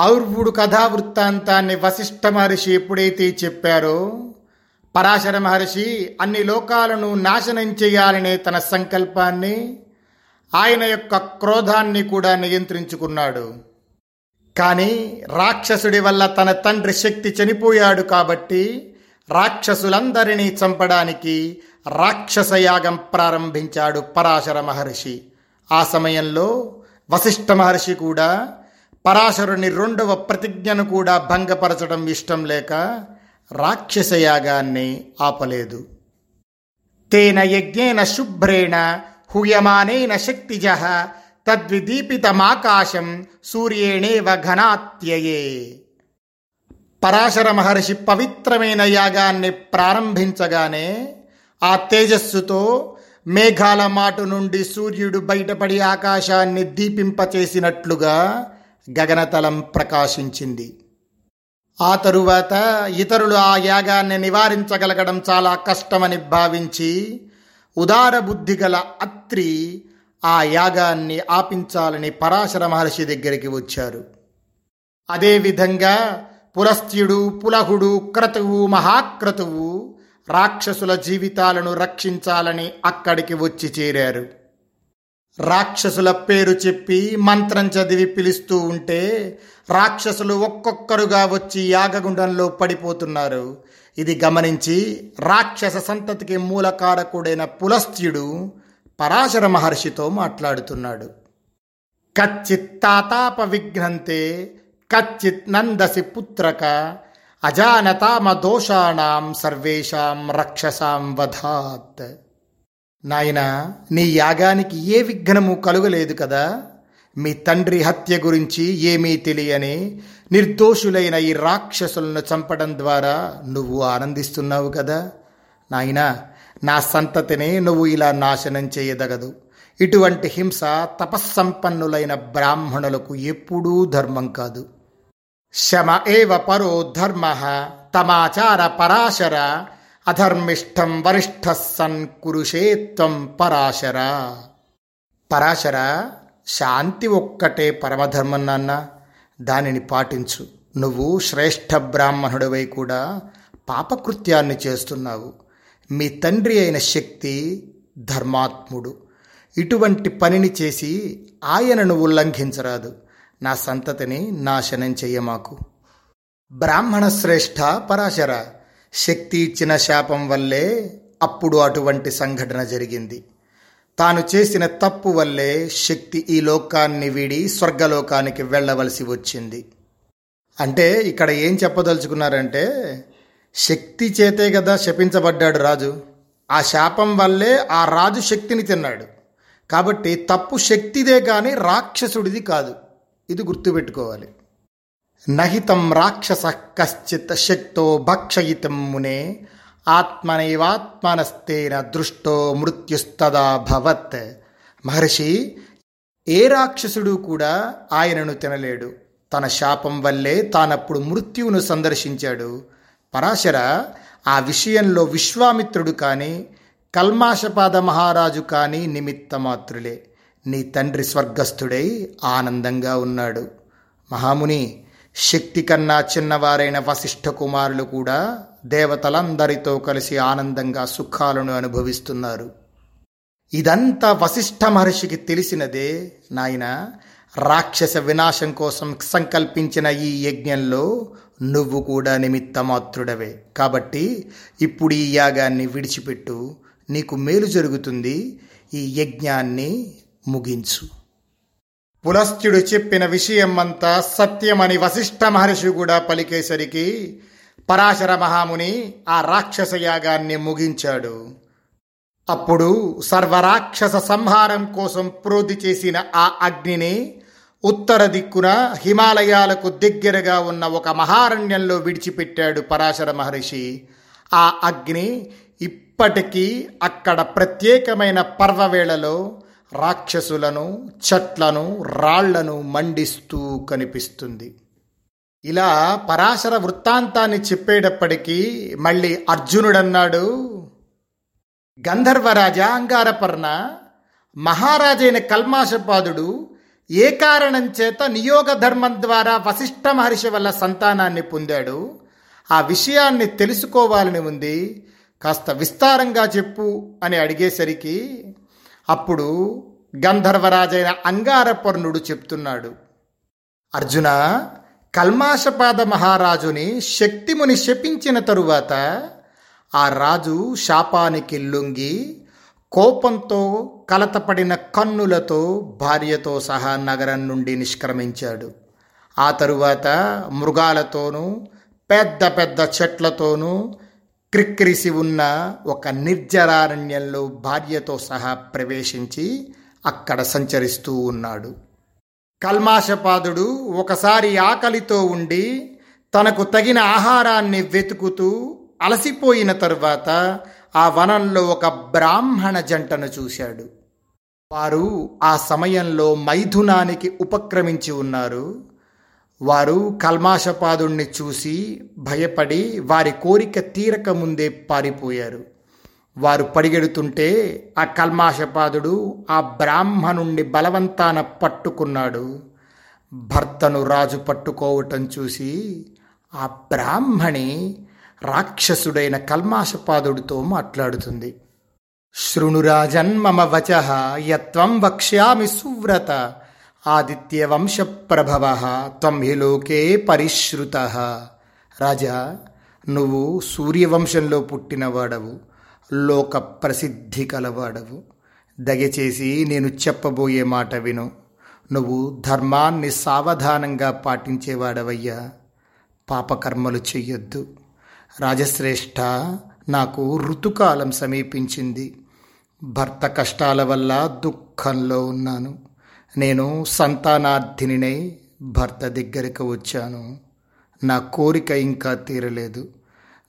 ఔర్వుడు కథావృత్తాంతాన్ని వశిష్ఠ మహర్షి ఎప్పుడైతే చెప్పారో పరాశర మహర్షి అన్ని లోకాలను నాశనం చేయాలనే తన సంకల్పాన్ని ఆయన యొక్క క్రోధాన్ని కూడా నియంత్రించుకున్నాడు. కానీ రాక్షసుడి వల్ల తన తండ్రి శక్తి చనిపోయాడు కాబట్టి రాక్షసులందరినీ చంపడానికి రాక్షస యాగం ప్రారంభించాడు పరాశర మహర్షి. ఆ సమయంలో వశిష్ఠ మహర్షి కూడా పరాశరుని రెండవ ప్రతిజ్ఞను కూడా భంగపరచడం ఇష్టం లేక రాక్షస యాగాన్ని ఆపలేదు. తేన యజ్ఞేన శుభ్రేణ హూయమానేన శక్తిజ తద్విదీపితమాకాశం సూర్యేణేవ ఘనాత్యయే. పరాశర మహర్షి పవిత్రమైన యాగాన్ని ప్రారంభించగానే ఆ తేజస్సుతో మేఘాల మాటు నుండి సూర్యుడు బయటపడి ఆకాశాన్ని దీపింపచేసినట్లుగా గగనతలం ప్రకాశించింది. ఆ తరువాత ఇతరులు ఆ యాగాన్ని నివారించగలగడం చాలా కష్టమని భావించి ఉదార బుద్ధి గల అత్రి ఆ యాగాన్ని ఆపించాలని పరాశర మహర్షి దగ్గరికి వచ్చారు. అదేవిధంగా పులస్త్యుడు పులహుడు క్రతువు మహాక్రతువు రాక్షసుల జీవితాలను రక్షించాలని అక్కడికి వచ్చి చేరారు. రాక్షసుల పేరు చెప్పి మంత్రం చదివి పిలుస్తూ ఉంటే రాక్షసులు ఒక్కొక్కరుగా వచ్చి యాగగుండంలో పడిపోతున్నారు. ఇది గమనించి రాక్షస సంతతికి మూలకారకుడైన పులస్త్యుడు పరాశర మహర్షితో మాట్లాడుతున్నాడు. కచ్చిత్ తాతాప విఘ్నంతే కచ్చిత్ నందసి పుత్రక అజానతామ దోషాణం సర్వేషాం రక్షసాం వధాత్. నాయన నీ యాగానికి ఏ విఘ్నము కలుగలేదు కదా? మీ తండ్రి హత్య గురించి ఏమీ తెలియని నిర్దోషులైన ఈ రాక్షసులను చంపడం ద్వారా నువ్వు ఆనందిస్తున్నావు కదా? నాయన నా సంతతిని నువ్వు ఇలా నాశనం చేయదగదు. ఇటువంటి హింస తపస్సంపన్నులైన బ్రాహ్మణులకు ఎప్పుడూ ధర్మం కాదు. శమ ఏవ పరో ధర్మ తమాచార పరాశర అధర్మిష్టం వరిష్ఠ సన్ కురుషేత్వం పరాశర పరాశర శాంతి ఒక్కటే పరమధర్మం నాన్న దానిని పాటించు నువ్వు శ్రేష్ఠ బ్రాహ్మణుడివై కూడా పాపకృత్యాన్ని చేస్తున్నావు మీ తండ్రి అయిన శక్తి ధర్మాత్ముడు। ఇటువంటి పనిని చేసి ఆయనను ఉల్లంఘించరాదు। నా సంతతిని నాశనం చెయ్యమాకు। బ్రాహ్మణ శ్రేష్ఠ పరాశర। శక్తి ఇచ్చిన శాపం వల్లే అప్పుడు అటువంటి సంఘటన జరిగింది. తాను చేసిన తప్పు వల్లే శక్తి ఈ లోకాన్ని వీడి స్వర్గలోకానికి వెళ్ళవలసి వచ్చింది. అంటే ఇక్కడ ఏం చెప్పదలుచుకున్నారంటే శక్తి చేతే కదా శపించబడ్డాడు రాజు. ఆ శాపం వల్లే ఆ రాజు శక్తిని తిన్నాడు. కాబట్టి తప్పు శక్తిదే కానీ రాక్షసుడిది కాదు. ఇది గుర్తుపెట్టుకోవాలి. నహితం రాక్షస కశ్చిత్ శక్తో భక్షయితం మునే. ఆత్మనైవాత్మనస్తేన దృష్టో మృత్యుస్తదా భవత్. మహర్షి ఏ రాక్షసుడు కూడా ఆయనను తినలేడు. తన శాపం వల్లే తానప్పుడు మృత్యువును సందర్శించాడు. పరాశర ఆ విషయంలో విశ్వామిత్రుడు కానీ కల్మాషపాద మహారాజు కానీ నిమిత్తమాత్రులే. నీ తండ్రి స్వర్గస్థుడై ఆనందంగా ఉన్నాడు. మహాముని శక్తి కన్నా చిన్నవారైన వశిష్ఠ కుమారులు కూడా దేవతలందరితో కలిసి ఆనందంగా సుఖాలను అనుభవిస్తున్నారు. ఇదంతా వశిష్ఠ మహర్షికి తెలిసినదే నాయన రాక్షస వినాశం కోసం సంకల్పించిన ఈ యజ్ఞంలో నువ్వు కూడా నిమిత్తమాత్రుడవే. కాబట్టి ఇప్పుడు ఈ యాగాన్ని విడిచిపెట్టు నీకు మేలు జరుగుతుంది ఈ యజ్ఞాన్ని ముగించు. పులస్త్యుడు చెప్పిన విషయం అంతా సత్యమని వశిష్ఠ మహర్షి కూడా పలికేసరికి పరాశర మహాముని ఆ రాక్షస యాగాన్ని ముగించాడు. అప్పుడు సర్వరాక్షస సంహారం కోసం ప్రోధి చేసిన ఆ అగ్నిని ఉత్తర దిక్కున హిమాలయాలకు దగ్గరగా ఉన్న ఒక మహారణ్యంలో విడిచిపెట్టాడు పరాశర మహర్షి. ఆ అగ్ని ఇప్పటికీ అక్కడ ప్రత్యేకమైన పర్వవేళలో రాక్షసులను చెట్లను రాళ్ళను మండిస్తూ కనిపిస్తుంది. ఇలా పరాశర వృత్తాంతాన్ని చెప్పేటప్పటికీ మళ్ళీ అర్జునుడన్నాడు. గంధర్వరాజ అంగారపర్ణ మహారాజైన కల్మాషపాదుడు ఏ కారణం చేత నియోగ ధర్మం ద్వారా వశిష్ఠ మహర్షి వల్ల సంతానాన్ని పొందాడు? ఆ విషయాన్ని తెలుసుకోవాలని ఉంది. కాస్త విస్తారంగా చెప్పు అని అడిగేసరికి అప్పుడు గంధర్వరాజైన అంగారపర్ణుడు చెప్తున్నాడు అర్జున కల్మాషపాద మహారాజుని శక్తిముని శపించిన తరువాత ఆ రాజు శాపానికి లొంగి కోపంతో కలతపడిన కన్నులతో భార్యతో సహా నగరం నుండి నిష్క్రమించాడు. ఆ తరువాత మృగాలతోనూ పెద్ద పెద్ద చెట్లతోనూ క్రిక్కిరిసి ఉన్న ఒక నిర్జరారణ్యంలో భార్యతో సహా ప్రవేశించి అక్కడ సంచరిస్తూ ఉన్నాడు. కల్మాషపాదుడు ఒకసారి ఆకలితో ఉండి తనకు తగిన ఆహారాన్ని వెతుకుతూ అలసిపోయిన తరువాత ఆ వనంలో ఒక బ్రాహ్మణ జంటను చూశాడు. వారు ఆ సమయంలో మైథునానికి ఉపక్రమించి ఉన్నారు. వారు కల్మాషపాదుణ్ణి చూసి భయపడి వారి కోరిక తీరక ముందే పారిపోయారు. వారు పరిగెడుతుంటే ఆ కల్మాషపాదుడు ఆ బ్రాహ్మణుణ్ణి బలవంతాన పట్టుకున్నాడు. భర్తను రాజు పట్టుకోవటం చూసి ఆ బ్రాహ్మణి రాక్షసుడైన కల్మాషపాదుడితో మాట్లాడుతుంది. శృణురాజన్మమ వచ యత్వం వక్ష్యామి సువ్రత ఆదిత్య వంశప్రభవ త్వం హి లోకే పరిశ్రుత. రాజా నువ్వు సూర్యవంశంలో పుట్టినవాడవు లోక ప్రసిద్ధి కలవాడవు. దయచేసి నేను చెప్పబోయే మాట విను. నువ్వు ధర్మాన్ని సావధానంగా పాటించేవాడవయ్యా. పాపకర్మలు చెయ్యొద్దు. రాజశ్రేష్ఠ నాకు ఋతుకాలం సమీపించింది. భర్త కష్టాల వల్ల దుఃఖంలో ఉన్నాను. నేను సంతానార్థినినై భర్త దగ్గరికి వచ్చాను. నా కోరిక ఇంకా తీరలేదు.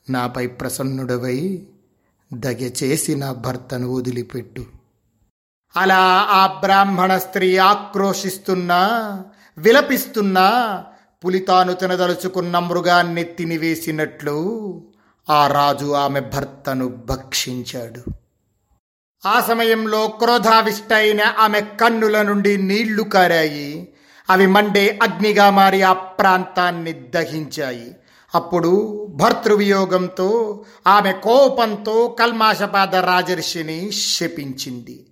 నాపై ప్రసన్నుడవై దయచేసి నా భర్తను వదిలిపెట్టు. అలా ఆ బ్రాహ్మణ స్త్రీ ఆక్రోశిస్తున్నా విలపిస్తున్నా పులితాను తినదలుచుకున్న మృగాన్ని తినివేసినట్లు ఆ రాజు ఆమె భర్తను భక్షించాడు. ఆ సమయంలో క్రోధావిష్టైన ఆమె కన్నుల నుండి నీళ్ళు కారాయి. అవి మండే అగ్నిగా మారి ఆ ప్రాంతాన్ని దహించాయి. అప్పుడు భర్తృవియోగంతో ఆమె కోపంతో కల్మాషపాద రాజర్షిని శపించింది.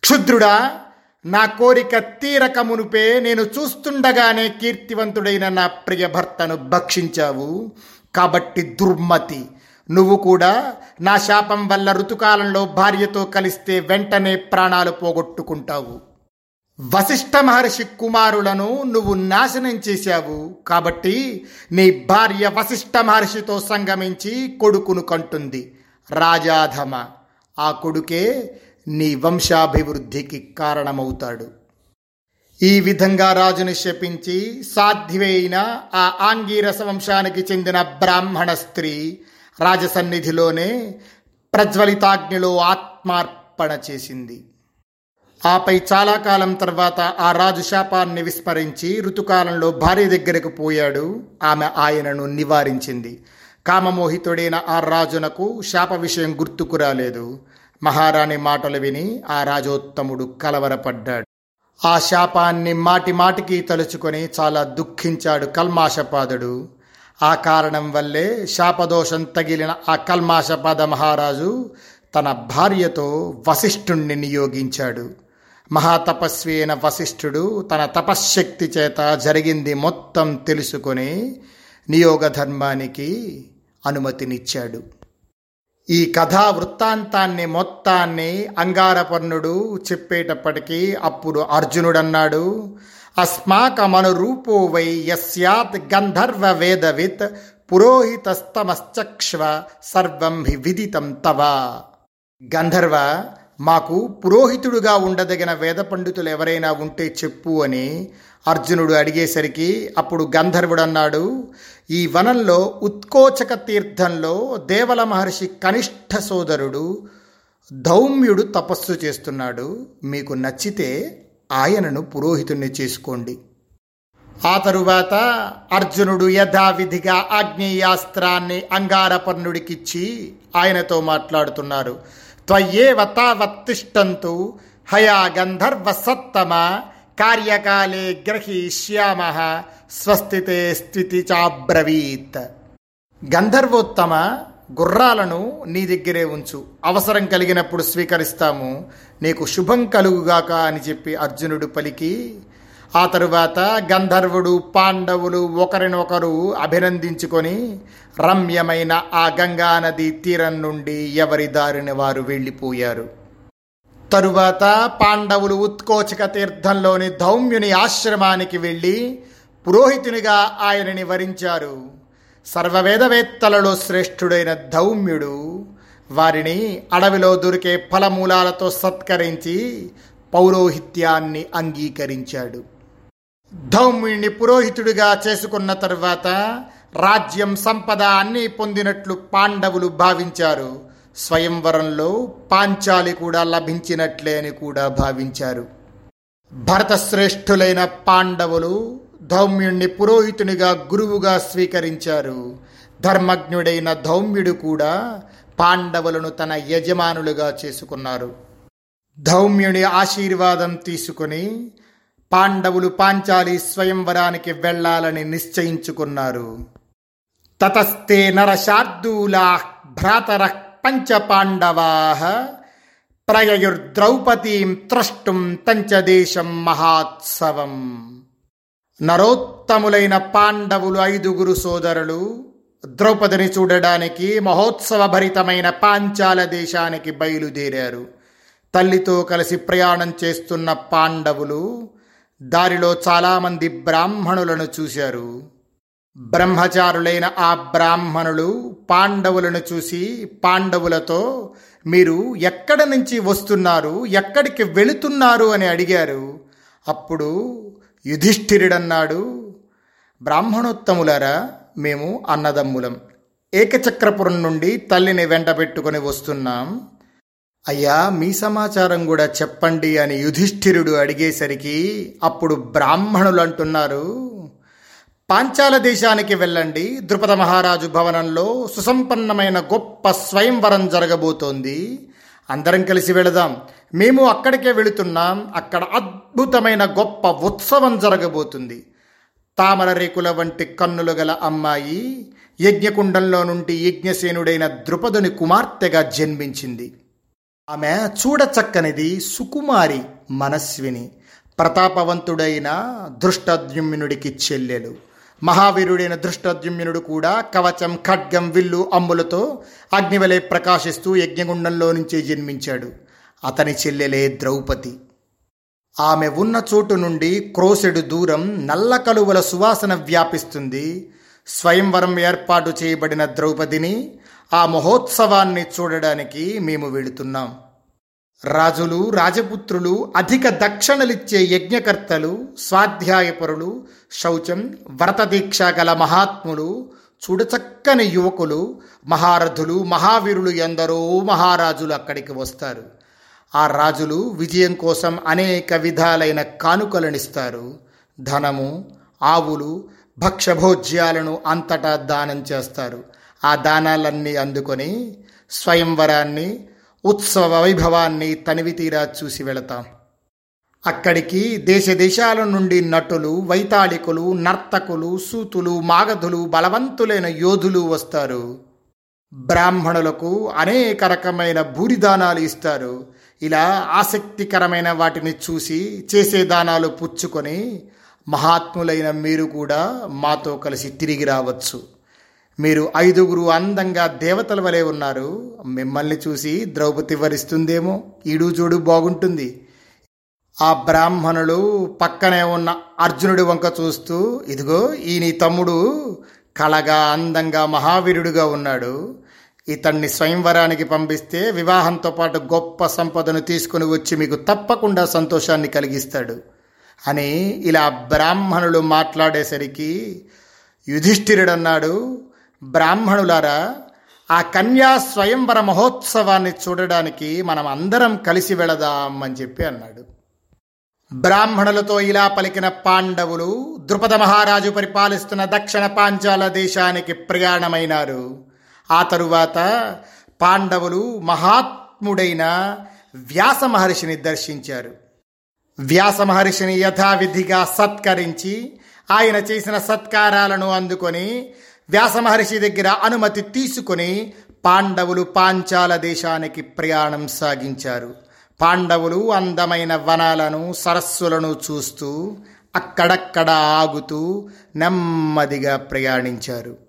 క్షుద్రుడా నా కోరిక తీరక మునుపే నేను చూస్తుండగానే కీర్తివంతుడైన నా ప్రియ భర్తను భక్షించావు. కాబట్టి దుర్మతి నువ్వు కూడా నా శాపం వల్ల ఋతుకాలంలో భార్యతో కలిస్తే వెంటనే ప్రాణాలు పోగొట్టుకుంటావు. వశిష్ఠ మహర్షి కుమారులను నువ్వు నాశనం చేశావు కాబట్టి నీ భార్య వశిష్ఠ మహర్షితో సంగమించి కొడుకును కంటుంది. రాజాధమ ఆ కొడుకే నీ వంశాభివృద్ధికి కారణమవుతాడు. ఈ విధంగా రాజుని శపించి సాధ్యమైన ఆ ఆంగీరస వంశానికి చెందిన బ్రాహ్మణ స్త్రీ రాజసన్నిధిలోనే ప్రజ్వలితాగ్నిలో ఆత్మార్పణ చేసింది. ఆపై చాలా కాలం తర్వాత ఆ రాజు శాపాన్ని విస్మరించి ఋతుకాలంలో భార్య దగ్గరకు పోయాడు. ఆమె ఆయనను నివారించింది. కామమోహితుడైన ఆ రాజునకు శాప విషయం గుర్తుకు రాలేదు. మహారాణి మాటలు విని ఆ రాజోత్తముడు కలవరపడ్డాడు. ఆ శాపాన్ని మాటి మాటికి తలుచుకొని చాలా దుఃఖించాడు కల్మాషపాదుడు. ఆ కారణం వల్లే శాపదోషం తగిలిన ఆ కల్మాషపాద మహారాజు తన భార్యతో వశిష్ఠుణ్ణి నియోగించాడు. మహాతపస్వి అయిన వశిష్ఠుడు తన తపశ్శక్తి చేత జరిగింది మొత్తం తెలుసుకొని నియోగ ధర్మానికి అనుమతినిచ్చాడు. ఈ కథా వృత్తాంతాన్ని మొత్తాన్ని అంగారపర్ణుడు చెప్పేటప్పటికీ అప్పుడు అర్జునుడన్నాడు. అస్మాకమనురూపో వై యస్యాత్ గంధర్వ వేదవిత్ పురోహితస్తమశ్చక్ష్వ సర్వం హి విదితం తవ గంధర్వ మాకు పురోహితుడుగా ఉండదగిన వేద పండితులు ఎవరైనా ఉంటే చెప్పు అని అర్జునుడు అడిగేసరికి అప్పుడు గంధర్వుడు అన్నాడు ఈ వనంలో ఉత్కోచక తీర్థంలో దేవల మహర్షి కనిష్ఠ సోదరుడు ధౌమ్యుడు తపస్సు చేస్తున్నాడు మీకు నచ్చితే ఆయనను పురోహితుణ్ణి చేసుకోండి. ఆ తరువాత అర్జునుడు యథావిధిగా ఆగ్నేయాస్త్రాన్ని అంగారపర్ణుడికిచ్చి ఆయనతో మాట్లాడుతున్నారు. త్వయేవ తావత్తిష్టంతు హయా గంధర్వ సత్తమ కార్యకాలే గ్రహీష్యామ స్వస్థితే స్థితి చాబ్రవీత్. గంధర్వోత్తమ గుర్రాలను నీ దగ్గరే ఉంచు. అవసరం కలిగినప్పుడు స్వీకరిస్తాము. నీకు శుభం కలుగుగాక అని చెప్పి అర్జునుడు పలికి. ఆ తరువాత గంధర్వుడు పాండవులు ఒకరినొకరు అభినందించుకొని రమ్యమైన ఆ గంగా నది తీరం నుండి ఎవరి దారిని వారు వెళ్ళిపోయారు. తరువాత పాండవులు ఉత్కోచక తీర్థంలోని ధౌమ్యుని ఆశ్రమానికి వెళ్ళి పురోహితునిగా ఆయనని వరించారు. సర్వవేదవేత్తలలో శ్రేష్ఠుడైన ధౌమ్యుడు వారిని అడవిలో దొరికే ఫలమూలాలతో సత్కరించి పౌరోహిత్యాన్ని అంగీకరించాడు. ధౌమ్యుణ్ణి పురోహితుడిగా చేసుకున్న తర్వాత రాజ్యం సంపద అన్నీ పొందినట్లు పాండవులు భావించారు. స్వయంవరంలో పాంచాలి కూడా లభించినట్లే అని కూడా భావించారు. భరతశ్రేష్ఠులైన పాండవులు ధౌమ్యుణ్ణి పురోహితునిగా గురువుగా స్వీకరించారు. ధర్మజ్ఞుడైన ధౌమ్యుడు కూడా పాండవులను తన యజమానులుగా చేసుకున్నారు. ధౌమ్యుని ఆశీర్వాదం తీసుకుని పాండవులు పాంచాలి స్వయంవరానికి వెళ్ళాలని నిశ్చయించుకున్నారు. తతస్తే నరశార్దూలా భ్రాతర పంచ పాండవా ప్రయయుర్ద్రౌపదీం త్రష్టుం తంచదేశం మహాత్సవం. నరోత్తములైన పాండవులు ఐదుగురు సోదరులు ద్రౌపదిని చూడడానికి మహోత్సవ భరితమైన పాంచాల దేశానికి బయలుదేరారు. తల్లితో కలిసి ప్రయాణం చేస్తున్న పాండవులు దారిలో చాలామంది బ్రాహ్మణులను చూశారు. బ్రహ్మచారులైన ఆ బ్రాహ్మణులు పాండవులను చూసి పాండవులతో మీరు ఎక్కడ నుంచి వస్తున్నారు? ఎక్కడికి వెళుతున్నారు? అని అడిగారు. అప్పుడు యుధిష్ఠిరుడన్నాడు. బ్రాహ్మణోత్తములరా మేము అన్నదమ్ములం. ఏకచక్రపురం నుండి తల్లిని వెంటబెట్టుకుని వస్తున్నాం. అయ్యా మీ సమాచారం కూడా చెప్పండి అని యుధిష్ఠిరుడు అడిగేసరికి అప్పుడు బ్రాహ్మణులు అంటున్నారు పాంచాల దేశానికి వెళ్ళండి. ద్రుపద మహారాజు భవనంలో సుసంపన్నమైన గొప్ప స్వయంవరం జరగబోతోంది. అందరం కలిసి వెళదాం. మేము అక్కడికే వెళుతున్నాం. అక్కడ అద్భుతమైన గొప్ప ఉత్సవం జరగబోతుంది. తామర రేకుల వంటి కన్నులు గల అమ్మాయి యజ్ఞకుండంలో నుండి యజ్ఞసేనుడైన ద్రుపదుని కుమార్తెగా జన్మించింది. ఆమె చూడచక్కనిది సుకుమారి మనస్విని. ప్రతాపవంతుడైన దృష్టద్యుమ్నుడికి చెల్లెలు. మహావీరుడైన దృష్టద్యుమ్నుడు కూడా కవచం ఖడ్గం విల్లు అమ్ములతో అగ్నివలే ప్రకాశిస్తూ యజ్ఞగుండంలో నుంచే జన్మించాడు. అతని చెల్లెలే ద్రౌపది. ఆమె ఉన్న చోటు నుండి క్రోసెడు దూరం నల్ల కలువల సువాసన వ్యాపిస్తుంది. స్వయంవరం ఏర్పాటు చేయబడిన ద్రౌపదిని ఆ మహోత్సవాన్ని చూడడానికి మేము వెళుతున్నాం. రాజులు రాజపుత్రులు అధిక దక్షిణలిచ్చే యజ్ఞకర్తలు స్వాధ్యాయపరులు శౌచం వ్రతదీక్ష గల మహాత్ములు చూడచక్కని యువకులు మహారథులు మహావీరులు ఎందరో మహారాజులు అక్కడికి వస్తారు. ఆ రాజులు విజయం కోసం అనేక విధాలైన కానుకలనిస్తారు. ధనము ఆవులు భక్ష్యభోజ్యాలను అంతటా దానం చేస్తారు. ఆ దానాలన్నీ అందుకొని స్వయంవరాన్ని ఉత్సవ వైభవాన్ని తనివితీరా చూసి వెళతాం. అక్కడికి దేశ దేశాల నుండి నటులు వైతాళికులు నర్తకులు సూతులు మాగధులు బలవంతులైన యోధులు వస్తారు. బ్రాహ్మణులకు అనేక రకమైన భూరిదానాలు ఇస్తారు. ఇలా ఆసక్తికరమైన వాటిని చూసి చేసే దానాలు పుచ్చుకొని మహాత్ములైన మీరు కూడా మాతో కలిసి తిరిగి రావచ్చు. మీరు ఐదుగురు అందంగా దేవతల వలె ఉన్నారు. మిమ్మల్ని చూసి ద్రౌపది వరిస్తుందేమో. ఈడు చూడు బాగుంటుంది. ఆ బ్రాహ్మణులు పక్కనే ఉన్న అర్జునుడి వంక చూస్తూ ఇదిగో ఈ నీ తమ్ముడు కళగా అందంగా మహావీరుడుగా ఉన్నాడు. ఇతన్ని స్వయంవరానికి పంపిస్తే వివాహంతో పాటు గొప్ప సంపదను తీసుకుని వచ్చి మీకు తప్పకుండా సంతోషాన్ని కలిగిస్తాడు. అని ఇలా బ్రాహ్మణులు మాట్లాడేసరికి యుధిష్ఠిరుడన్నాడు బ్రాహ్మణులారా ఆ కన్యా స్వయంవర మహోత్సవాన్ని చూడడానికి మనం అందరం కలిసి వెళదాం అని చెప్పి అన్నాడు. బ్రాహ్మణులతో ఇలా పలికిన పాండవులు ద్రుపద మహారాజు పరిపాలిస్తున్న దక్షిణ పాంచాల దేశానికి ప్రయాణమైనారు. ఆ తరువాత పాండవులు మహాత్ముడైన వ్యాస మహర్షిని దర్శించారు. వ్యాస మహర్షిని యథావిధిగా సత్కరించి ఆయన చేసిన సత్కారాలను అందుకొని వ్యాస మహర్షి దగ్గర అనుమతి తీసుకొని పాండవులు పాంచాల దేశానికి ప్రయాణం సాగించారు. పాండవులు అందమైన వనాలను సరస్సులను చూస్తూ అక్కడక్కడ ఆగుతూ నెమ్మదిగా ప్రయాణించారు.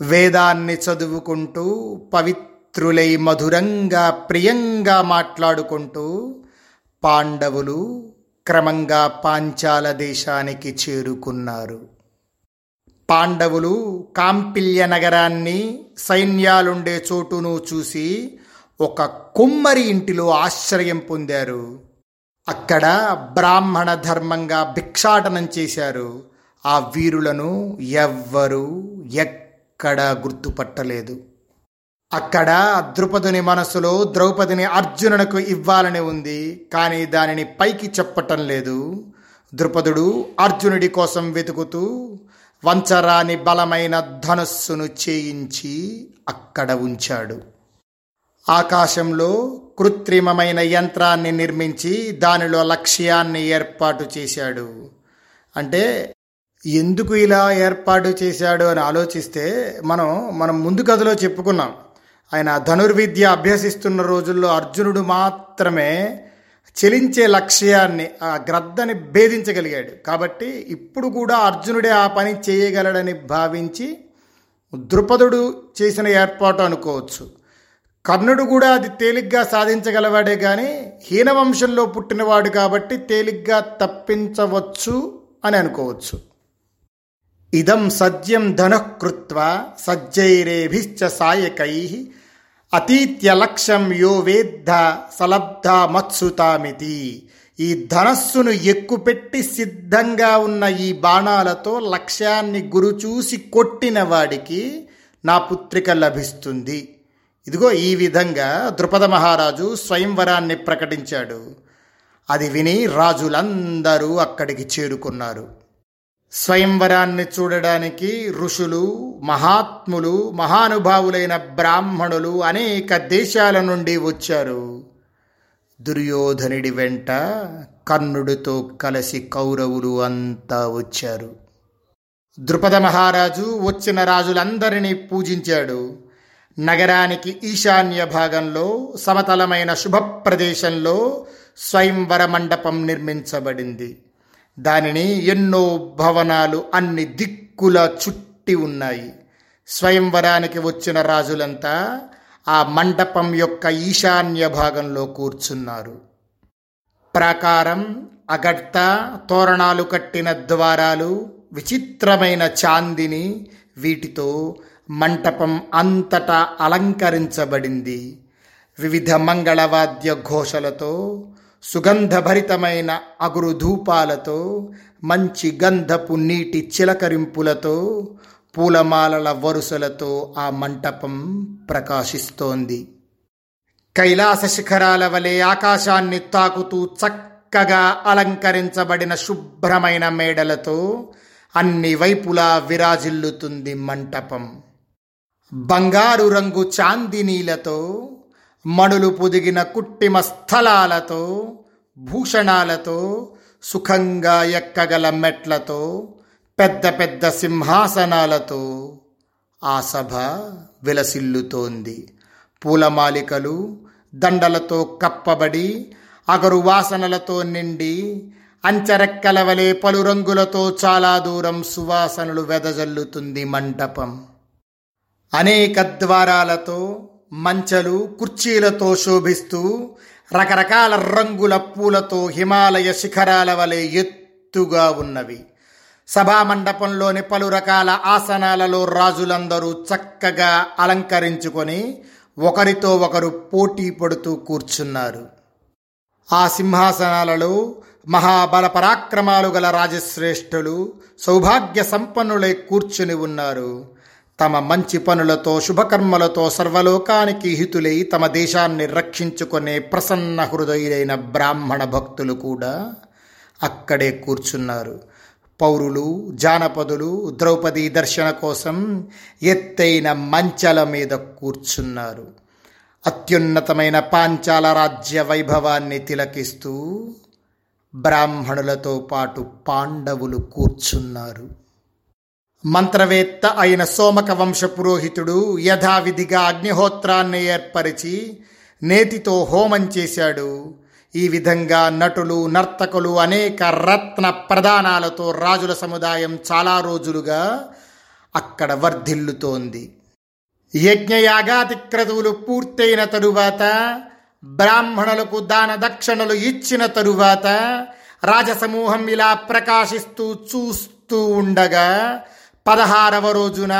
వేదాన్ని చదువుకుంటూ పవిత్రులై మధురంగా ప్రియంగా మాట్లాడుకుంటూ పాండవులు క్రమంగా పాంచాల దేశానికి చేరుకున్నారు. పాండవులు కాంపిల్య నగరాన్ని సైన్యాలుండే చోటును చూసి ఒక కుమ్మరి ఇంటిలో ఆశ్రయం పొందారు. అక్కడ బ్రాహ్మణ ధర్మంగా భిక్షాటనం చేశారు. ఆ వీరులను ఎవ్వరూ ఎక్కడా గుర్తుపట్టలేదు. అక్కడ ద్రుపదుని మనసులో ద్రౌపదిని అర్జునునకు ఇవ్వాలని ఉంది కానీ దానిని పైకి చెప్పటం లేదు. ద్రుపదుడు అర్జునుడి కోసం వెతుకుతూ వంచరాని బలమైన ధనుస్సును చేయించి అక్కడ ఉంచాడు. ఆకాశంలో కృత్రిమమైన యంత్రాన్ని నిర్మించి దానిలో లక్ష్యాన్ని ఏర్పాటు చేశాడు. అంటే ఎందుకు ఇలా ఏర్పాటు చేశాడు అని ఆలోచిస్తే మనం మనం ముందు కథలో చెప్పుకున్నాం. ఆయన ధనుర్విద్య అభ్యసిస్తున్న రోజుల్లో అర్జునుడు మాత్రమే చెలించే లక్ష్యాన్ని ఆ గ్రద్దని భేదించగలిగాడు. కాబట్టి ఇప్పుడు కూడా అర్జునుడే ఆ పని చేయగలడని భావించి ద్రుపదుడు చేసిన ఏర్పాటు అనుకోవచ్చు. కర్ణుడు కూడా అది తేలిగ్గా సాధించగలవాడే కానీ హీనవంశంలో పుట్టినవాడు కాబట్టి తేలిగ్గా తప్పించవచ్చు అని అనుకోవచ్చు. ఇదం సజ్యం ధనుకృత్వ సజ్జైరేభిశ్చ సాయకై అతీత్య లక్ష్యం యో వేద్ధ సలబ్ధ మత్సుతామితి. ఈ ధనస్సును ఎక్కుపెట్టి సిద్ధంగా ఉన్న ఈ బాణాలతో లక్ష్యాన్ని గురుచూసి కొట్టిన వాడికి నా పుత్రిక లభిస్తుంది. ఇదిగో ఈ విధంగా ద్రుపద మహారాజు స్వయంవరాన్ని ప్రకటించాడు. అది విని రాజులందరూ అక్కడికి చేరుకున్నారు. స్వయంవరాన్ని చూడడానికి ఋషులు మహాత్ములు మహానుభావులైన బ్రాహ్మణులు అనేక దేశాల నుండి వచ్చారు. దుర్యోధనుడి వెంట కర్ణుడితో కలిసి కౌరవులు అంతా వచ్చారు. ద్రుపద మహారాజు వచ్చిన రాజులందరినీ పూజించాడు. నగరానికి ఈశాన్య భాగంలో సమతలమైన శుభ ప్రదేశంలో స్వయంవర మండపం నిర్మించబడింది. దానిని ఎన్నో భవనాలు అన్ని దిక్కుల చుట్టి ఉన్నాయి. స్వయంవరానికి వచ్చిన రాజులంతా ఆ మండపం యొక్క ఈశాన్య భాగంలో కూర్చున్నారు. ప్రాకారం అగడ్త తోరణాలు కట్టిన ద్వారాలు విచిత్రమైన చాందిని వీటితో మంటపం అంతటా అలంకరించబడింది. వివిధ మంగళవాద్య ఘోషలతో సుగంధభరితమైన అగురు ధూపాలతో మంచి గంధపు నీటి చిలకరింపులతో పూలమాలల వరుసలతో ఆ మంటపం ప్రకాశిస్తోంది. కైలాస శిఖరాల వలె ఆకాశాన్ని తాకుతూ చక్కగా అలంకరించబడిన శుభ్రమైన మేడలతో అన్ని వైపులా విరాజిల్లుతుంది మంటపం. బంగారు రంగు చాందినీలతో మణులు పొదిగిన కుట్టిమ స్థలాలతో భూషణాలతో సుఖంగా ఎక్కగల మెట్లతో పెద్ద పెద్ద సింహాసనాలతో ఆ సభ విలసిల్లుతోంది. పూలమాలికలు దండలతో కప్పబడి అగరు వాసనలతో నిండి అంచరెక్కల వలె పలు రంగులతో చాలా దూరం సువాసనలు వెదజల్లుతుంది మంటపం అనేక ద్వారాలతో మంచలు కుర్చీలతో శోభిస్తూ రకరకాల రంగుల పూలతో హిమాలయ శిఖరాల వలె ఎత్తుగా ఉన్నవి. సభామండపంలోని పలు రకాల ఆసనాలలో రాజులందరూ చక్కగా అలంకరించుకొని ఒకరితో ఒకరు పోటీ పడుతూ కూర్చున్నారు. ఆ సింహాసనాలలో మహాబల పరాక్రమాలు గల రాజశ్రేష్ఠులు సౌభాగ్య సంపన్నులై కూర్చుని ఉన్నారు. తమ మంచి పనులతో శుభకర్మలతో సర్వలోకానికి హితులై తమ దేశాన్ని రక్షించుకునే ప్రసన్న హృదయులైన బ్రాహ్మణ భక్తులు కూడా అక్కడే కూర్చున్నారు. పౌరులు జానపదులు ద్రౌపది దర్శన కోసం ఎత్తైన మంచల మీద కూర్చున్నారు. అత్యున్నతమైన పాంచాల రాజ్య వైభవాన్ని తిలకిస్తూ బ్రాహ్మణులతో పాటు పాండవులు కూర్చున్నారు. మంత్రవేత్త అయిన సోమక వంశ పురోహితుడు యథావిధిగా అగ్నిహోత్రాన్ని ఏర్పరిచి నేతితో హోమం చేశాడు. ఈ విధంగా నటులు నర్తకులు అనేక రత్న ప్రదానాలతో రాజుల సముదాయం చాలా రోజులుగా అక్కడ వర్ధిల్లుతోంది. యజ్ఞయాగాది క్రతువులు పూర్తయిన తరువాత బ్రాహ్మణులకు దాన దక్షిణలు ఇచ్చిన తరువాత రాజసమూహం ఇలా ప్రకాశిస్తూ చూస్తూ ఉండగా పదహారవ రోజున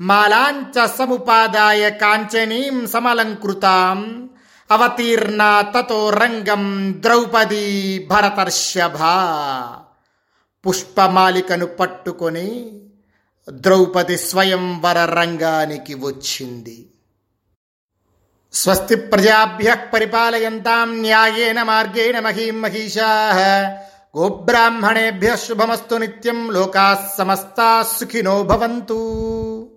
మాలాంచ సముపాదాయ కాంచనీం సమలంకృతాం అవతీర్ణ తతో రంగం ద్రౌపదీ భరతర్షభ. పుష్పమాలికను పట్టుకొని ద్రౌపది స్వయంవర రంగానికి వచ్చింది. స్వస్తి ప్రజాభ్య పరిపాలయంతాం న్యాయేన మార్గేణ మహీం మహిషా. గోబ్రాహ్మణేభ్య శుభమస్తు నిత్యం లోకా సమస్తా సుఖినో భవంతు.